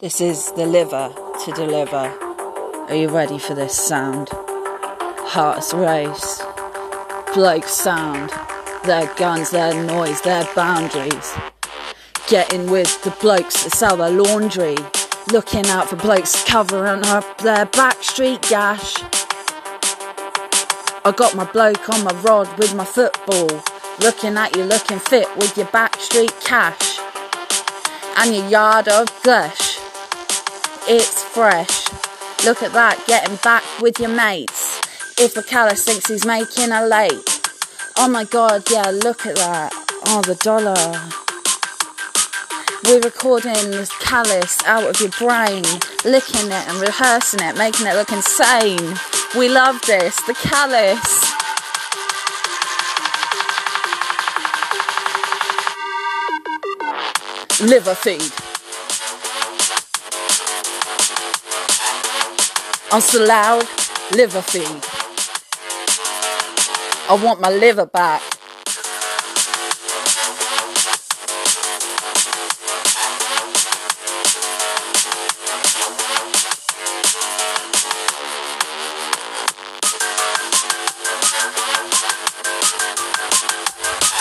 This is the liver to deliver. Are you ready for this sound? Hearts race, blokes sound, their guns, their noise, their boundaries. Getting with the blokes that sell their laundry, looking out for blokes covering up their backstreet gash. I got my bloke on my rod with my football, looking at you looking fit with your backstreet cash and your yard of flesh. It's fresh. Look at that, getting back with your mates. If a callus thinks he's making a late. Oh my god, yeah, look at that. Oh, the dollar. We're recording this callus out of your brain, licking it and rehearsing it, making it look insane. We love this, the callus. Liver feed. I'm so loud, liver feed. I want my liver back.